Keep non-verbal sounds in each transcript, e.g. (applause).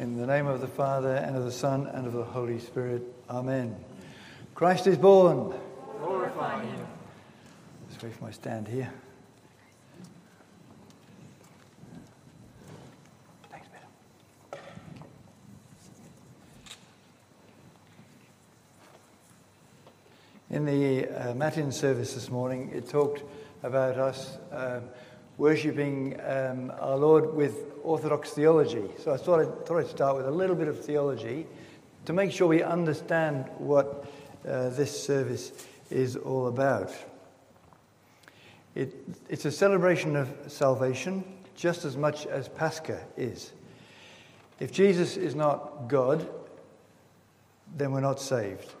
In the name of the Father, and of the Son, and of the Holy Spirit. Amen. Christ is born. Glorify him. Let's wait for my stand here. Thanks, Peter. In the uh, Matin service this morning, it talked about us uh, worshipping um, our Lord with Orthodox theology. So I thought I'd, thought I'd start with a little bit of theology to make sure we understand what uh, this service is all about. It, it's a celebration of salvation just as much as Pascha is. If Jesus is not God, then we're not saved,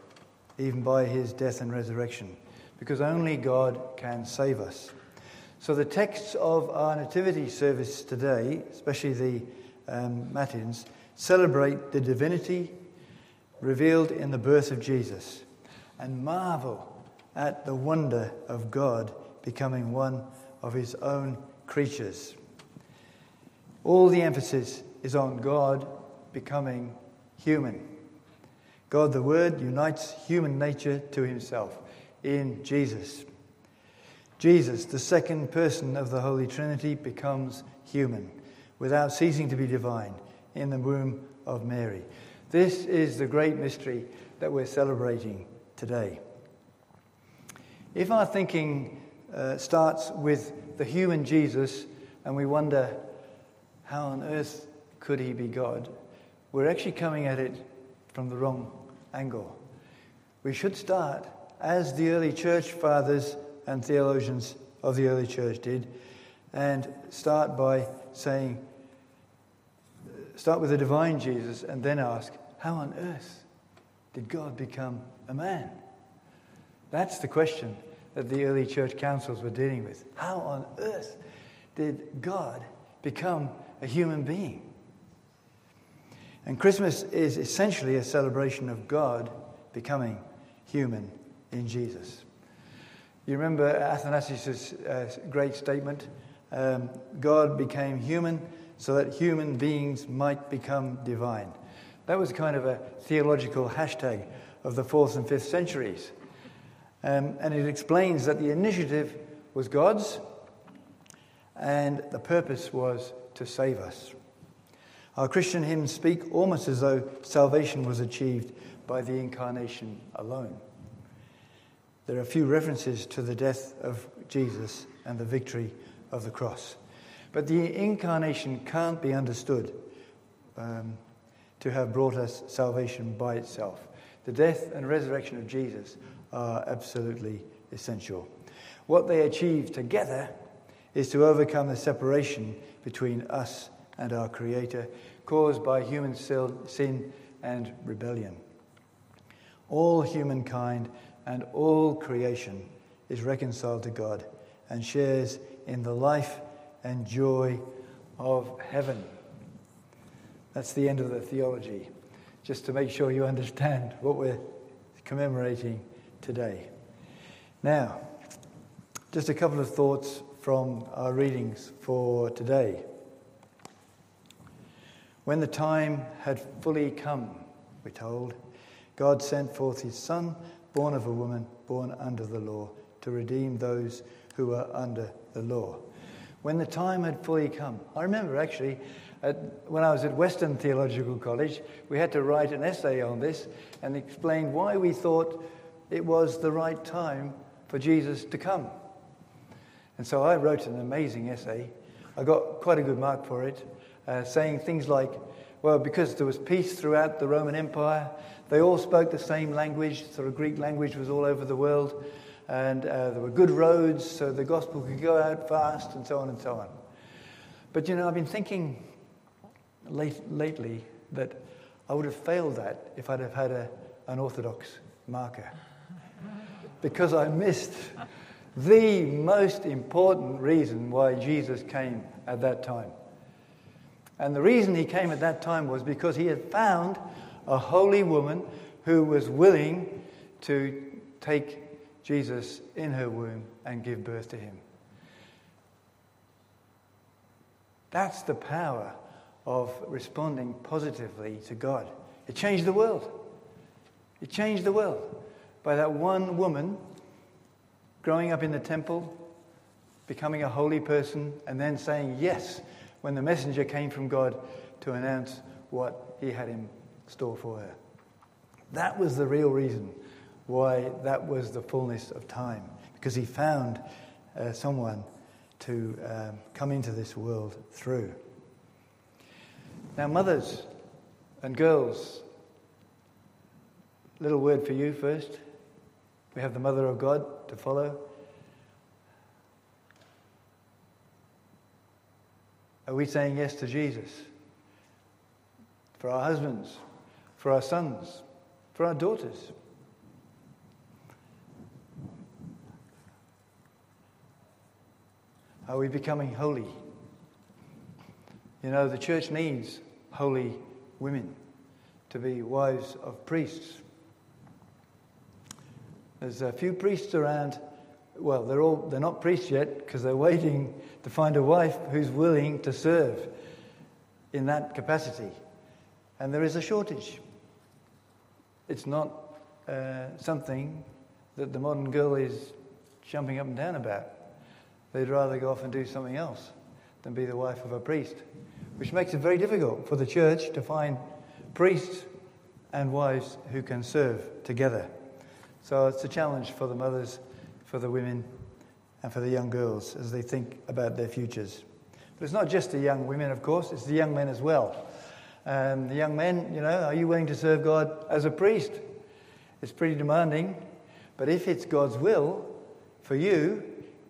even by his death and resurrection, because only God can save us. So, the texts of our Nativity service today, especially the um, Matins, celebrate the divinity revealed in the birth of Jesus and marvel at the wonder of God becoming one of his own creatures. All the emphasis is on God becoming human. God, the Word, unites human nature to himself in Jesus. Jesus, the second person of the Holy Trinity, becomes human without ceasing to be divine in the womb of Mary. This is the great mystery that we're celebrating today. If our thinking uh, starts with the human Jesus and we wonder, how on earth could he be God? We're actually coming at it from the wrong angle. We should start, as the early church fathers and theologians of the early church did, and start by saying, start with the divine Jesus and then ask, how on earth did God become a man? That's the question that the early church councils were dealing with. How on earth did God become a human being? And Christmas is essentially a celebration of God becoming human in Jesus. Do you remember Athanasius' uh, great statement um, God became human so that human beings might become divine. That was kind of a theological hashtag of the fourth and fifth centuries. Um, and it explains that the initiative was God's and the purpose was to save us. Our Christian hymns speak almost as though salvation was achieved by the incarnation alone. There are a few references to the death of Jesus and the victory of the cross. But the incarnation can't be understood um, to have brought us salvation by itself. The death and resurrection of Jesus are absolutely essential. What they achieve together is to overcome the separation between us and our Creator caused by human sin and rebellion. All humankind and all creation is reconciled to God and shares in the life and joy of heaven. That's the end of the theology, just to make sure you understand what we're commemorating today. Now, just a couple of thoughts from our readings for today. When the time had fully come, we're told, God sent forth his Son, born of a woman, born under the law, to redeem those who were under the law. When the time had fully come, I remember actually at, when I was at Western Theological College, we had to write an essay on this and explain why we thought it was the right time for Jesus to come. And so I wrote an amazing essay. I got quite a good mark for it, uh, saying things like, well, because there was peace throughout the Roman Empire, they all spoke the same language, sort of Greek language was all over the world, and uh, there were good roads so the gospel could go out fast, and so on and so on. But you know, I've been thinking late, lately that I would have failed that if I'd have had a, an Orthodox marker because I missed the most important reason why Jesus came at that time. And the reason he came at that time was because he had found a holy woman who was willing to take Jesus in her womb and give birth to him. That's the power of responding positively to God. It changed the world. It changed the world by that one woman growing up in the temple, becoming a holy person, and then saying yes when the messenger came from God to announce what he had in store for her. That was the real reason why that was the fullness of time, because he found uh, someone to um, come into this world through. Now, mothers and girls, little word for you first. We have the Mother of God to follow. Are we saying yes to Jesus? For our husbands, for our sons, for our daughters? Are we becoming holy? You know, the church needs holy women to be wives of priests. There's a few priests around. Well, they're all they're not priests yet because they're waiting to find a wife who's willing to serve in that capacity. And there is a shortage. It's not uh, something that the modern girl is jumping up and down about. They'd rather go off and do something else than be the wife of a priest, which makes it very difficult for the church to find priests and wives who can serve together. So it's a challenge for the mothers, for the women, and for the young girls as they think about their futures. But it's not just the young women, of course, it's the young men as well. And the young men, you know, are you willing to serve God as a priest? It's pretty demanding, but if it's God's will for you,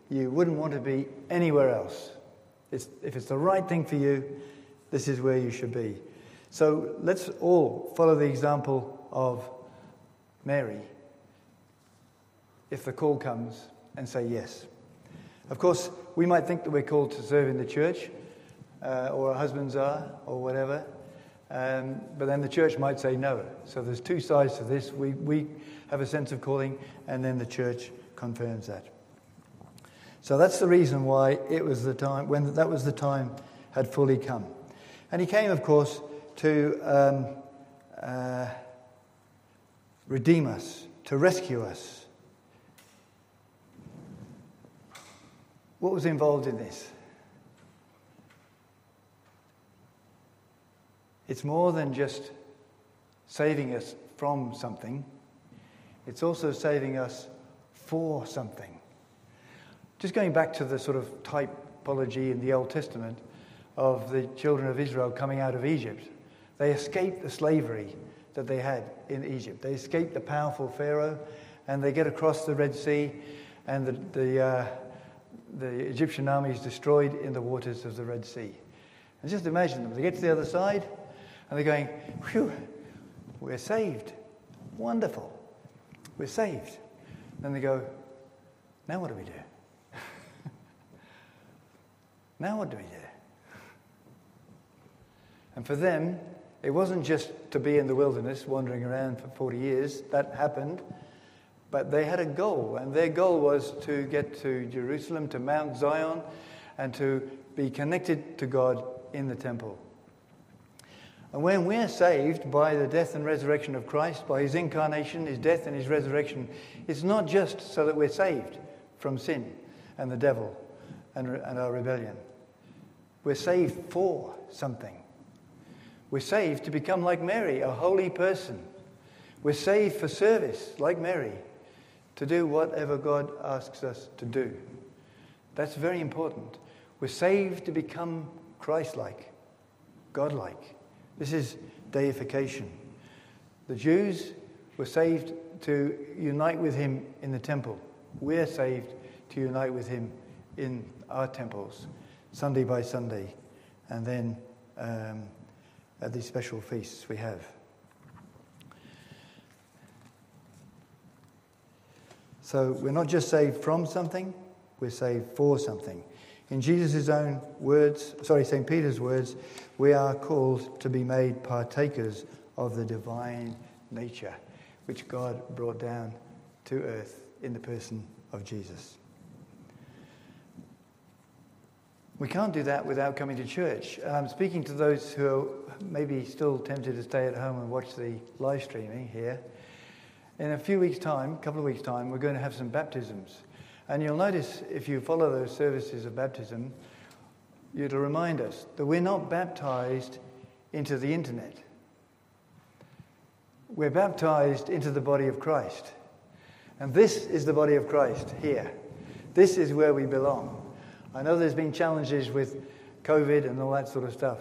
you wouldn't want to be anywhere else. It's, if it's the right thing for you, this is where you should be. So let's all follow the example of Mary if the call comes and say yes. Of course, we might think that we're called to serve in the church, uh, or our husbands are, or whatever, um, but then the church might say no. So there's two sides to this. We, we have a sense of calling, and then the church confirms that. So that's the reason why it was the time, when that was the time had fully come. And he came, of course, to um, uh, redeem us, to rescue us. What was involved in this? It's more than just saving us from something, it's also saving us for something. Just going back to the sort of typology in the Old Testament of the children of Israel coming out of Egypt, they escaped the slavery that they had in Egypt. They escaped the powerful Pharaoh and they get across the Red Sea, and the, the, uh, the Egyptian army is destroyed in the waters of the Red Sea. And just imagine them. They get to the other side and they're going, Phew, we're saved. Wonderful. We're saved. Then they go, Now what do we do? (laughs) Now what do we do? And for them, it wasn't just to be in the wilderness wandering around for 40 years, that happened, but they had a goal, and their goal was to get to Jerusalem, to Mount Zion, and to be connected to God in the temple. And when we're saved by the death and resurrection of Christ, by his incarnation, his death, and his resurrection, it's not just so that we're saved from sin and the devil and, and our rebellion. We're saved for something. We're saved to become like Mary, a holy person. We're saved for service, like Mary, to do whatever God asks us to do. That's very important. We're saved to become Christ like, God like. This is deification. The Jews were saved to unite with Him in the temple. We're saved to unite with Him in our temples. Sunday by Sunday, and then um, at these special feasts we have. So we're not just saved from something, we're saved for something. In Jesus' own words, sorry, St. Peter's words, we are called to be made partakers of the divine nature which God brought down to earth in the person of Jesus. We can't do that without coming to church. I'm speaking to those who are maybe still tempted to stay at home and watch the live streaming here. In a few weeks' time, a couple of weeks' time, we're going to have some baptisms. And you'll notice if you follow those services of baptism, it'll remind us that we're not baptized into the internet. We're baptized into the body of Christ. And this is the body of Christ here. This is where we belong. I know there's been challenges with COVID and all that sort of stuff,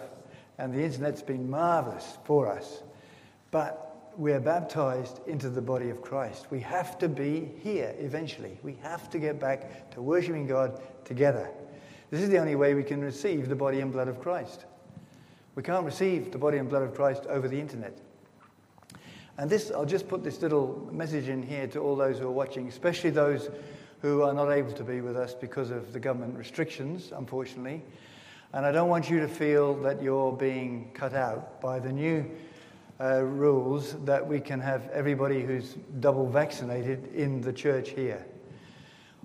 and the internet's been marvelous for us. But we're baptized into the body of Christ. We have to be here eventually. We have to get back to worshiping God together. This is the only way we can receive the body and blood of Christ. We can't receive the body and blood of Christ over the internet. And this, I'll just put this little message in here to all those who are watching, especially those who are not able to be with us because of the government restrictions, unfortunately. And I don't want you to feel that you're being cut out by the new uh, rules that we can have everybody who's double vaccinated in the church here.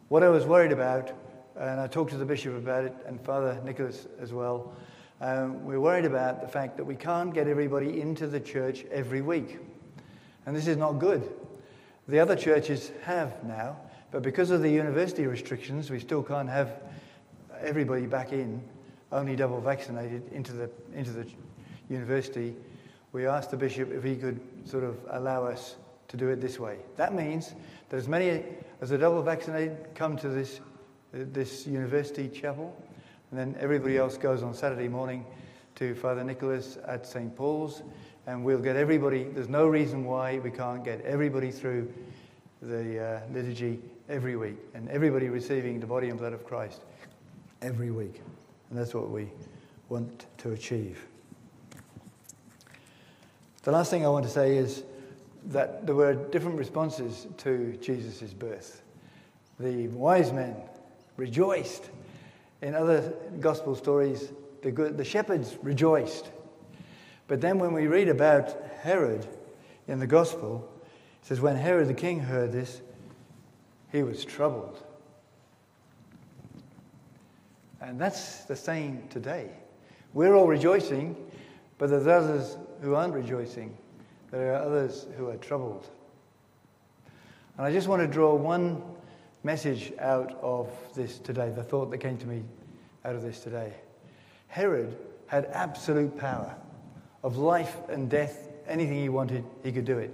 What I was worried about, and I talked to the bishop about it and Father Nicholas as well, um, we're worried about the fact that we can't get everybody into the church every week. And this is not good. The other churches have now, but because of the university restrictions, we still can't have everybody back in, only double vaccinated, into the, into the university. We asked the bishop if he could sort of allow us to do it this way. That means that as many as are double vaccinated come to this, this university chapel, and then everybody else goes on Saturday morning to Father Nicholas at St. Paul's, and we'll get everybody. There's no reason why we can't get everybody through the uh, liturgy every week, and everybody receiving the body and blood of Christ every week. And that's what we want to achieve. The last thing I want to say is that there were different responses to Jesus' birth. The wise men rejoiced. In other gospel stories, the, good, the shepherds rejoiced. But then when we read about Herod in the gospel, it says, When Herod the king heard this, he was troubled. And that's the same today. We're all rejoicing, but there's others who aren't rejoicing. There are others who are troubled. And I just want to draw one message out of this today, the thought that came to me out of this today. Herod had absolute power of life and death. Anything he wanted, he could do it.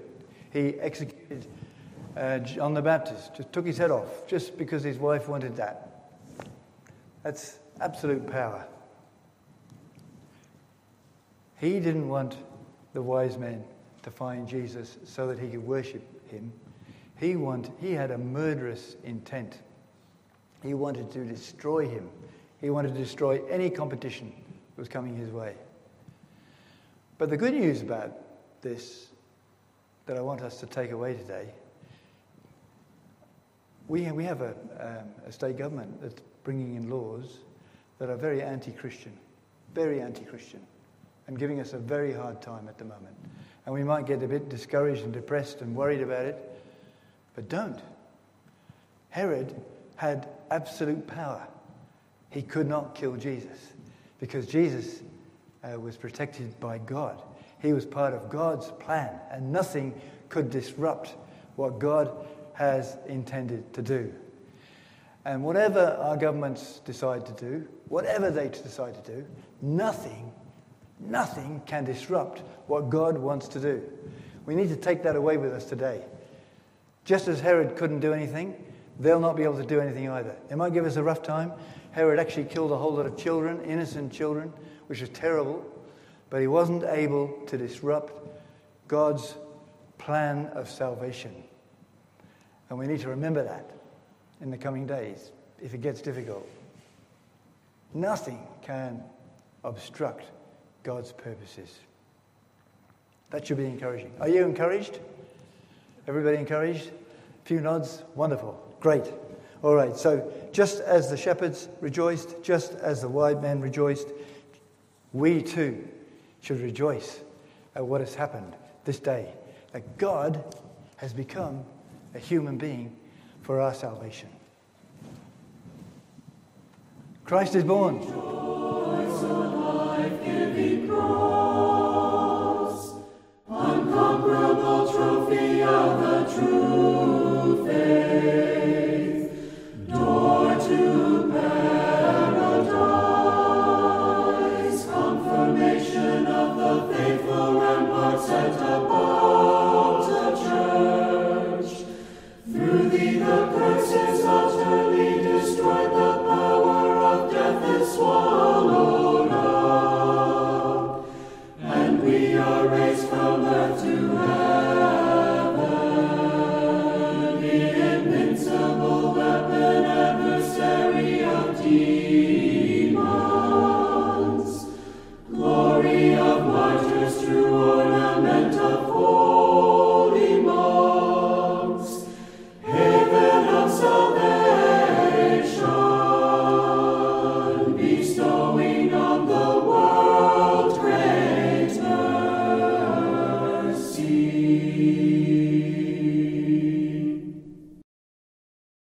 He executed uh, John the Baptist, just took his head off just because his wife wanted that. That's absolute power. He didn't want the wise men to find Jesus so that he could worship him. He, want, he had a murderous intent. He wanted to destroy him. He wanted to destroy any competition that was coming his way. But the good news about this that I want us to take away today we, we have a, um, a state government that's bringing in laws that are very anti Christian, very anti Christian, and giving us a very hard time at the moment. And we might get a bit discouraged and depressed and worried about it, but don't. Herod had absolute power. He could not kill Jesus because Jesus uh, was protected by God. He was part of God's plan, and nothing could disrupt what God has intended to do. And whatever our governments decide to do, whatever they decide to do, nothing, nothing can disrupt what God wants to do. We need to take that away with us today. Just as Herod couldn't do anything, they'll not be able to do anything either. It might give us a rough time. Herod actually killed a whole lot of children, innocent children, which was terrible, but he wasn't able to disrupt God's plan of salvation. And we need to remember that in the coming days if it gets difficult. Nothing can obstruct God's purposes. That should be encouraging. Are you encouraged? Everybody encouraged? A few nods? Wonderful. Great. All right, so just as the shepherds rejoiced, just as the wise men rejoiced, we too should rejoice at what has happened this day. That God has become a human being for our salvation. Christ is born. Trophy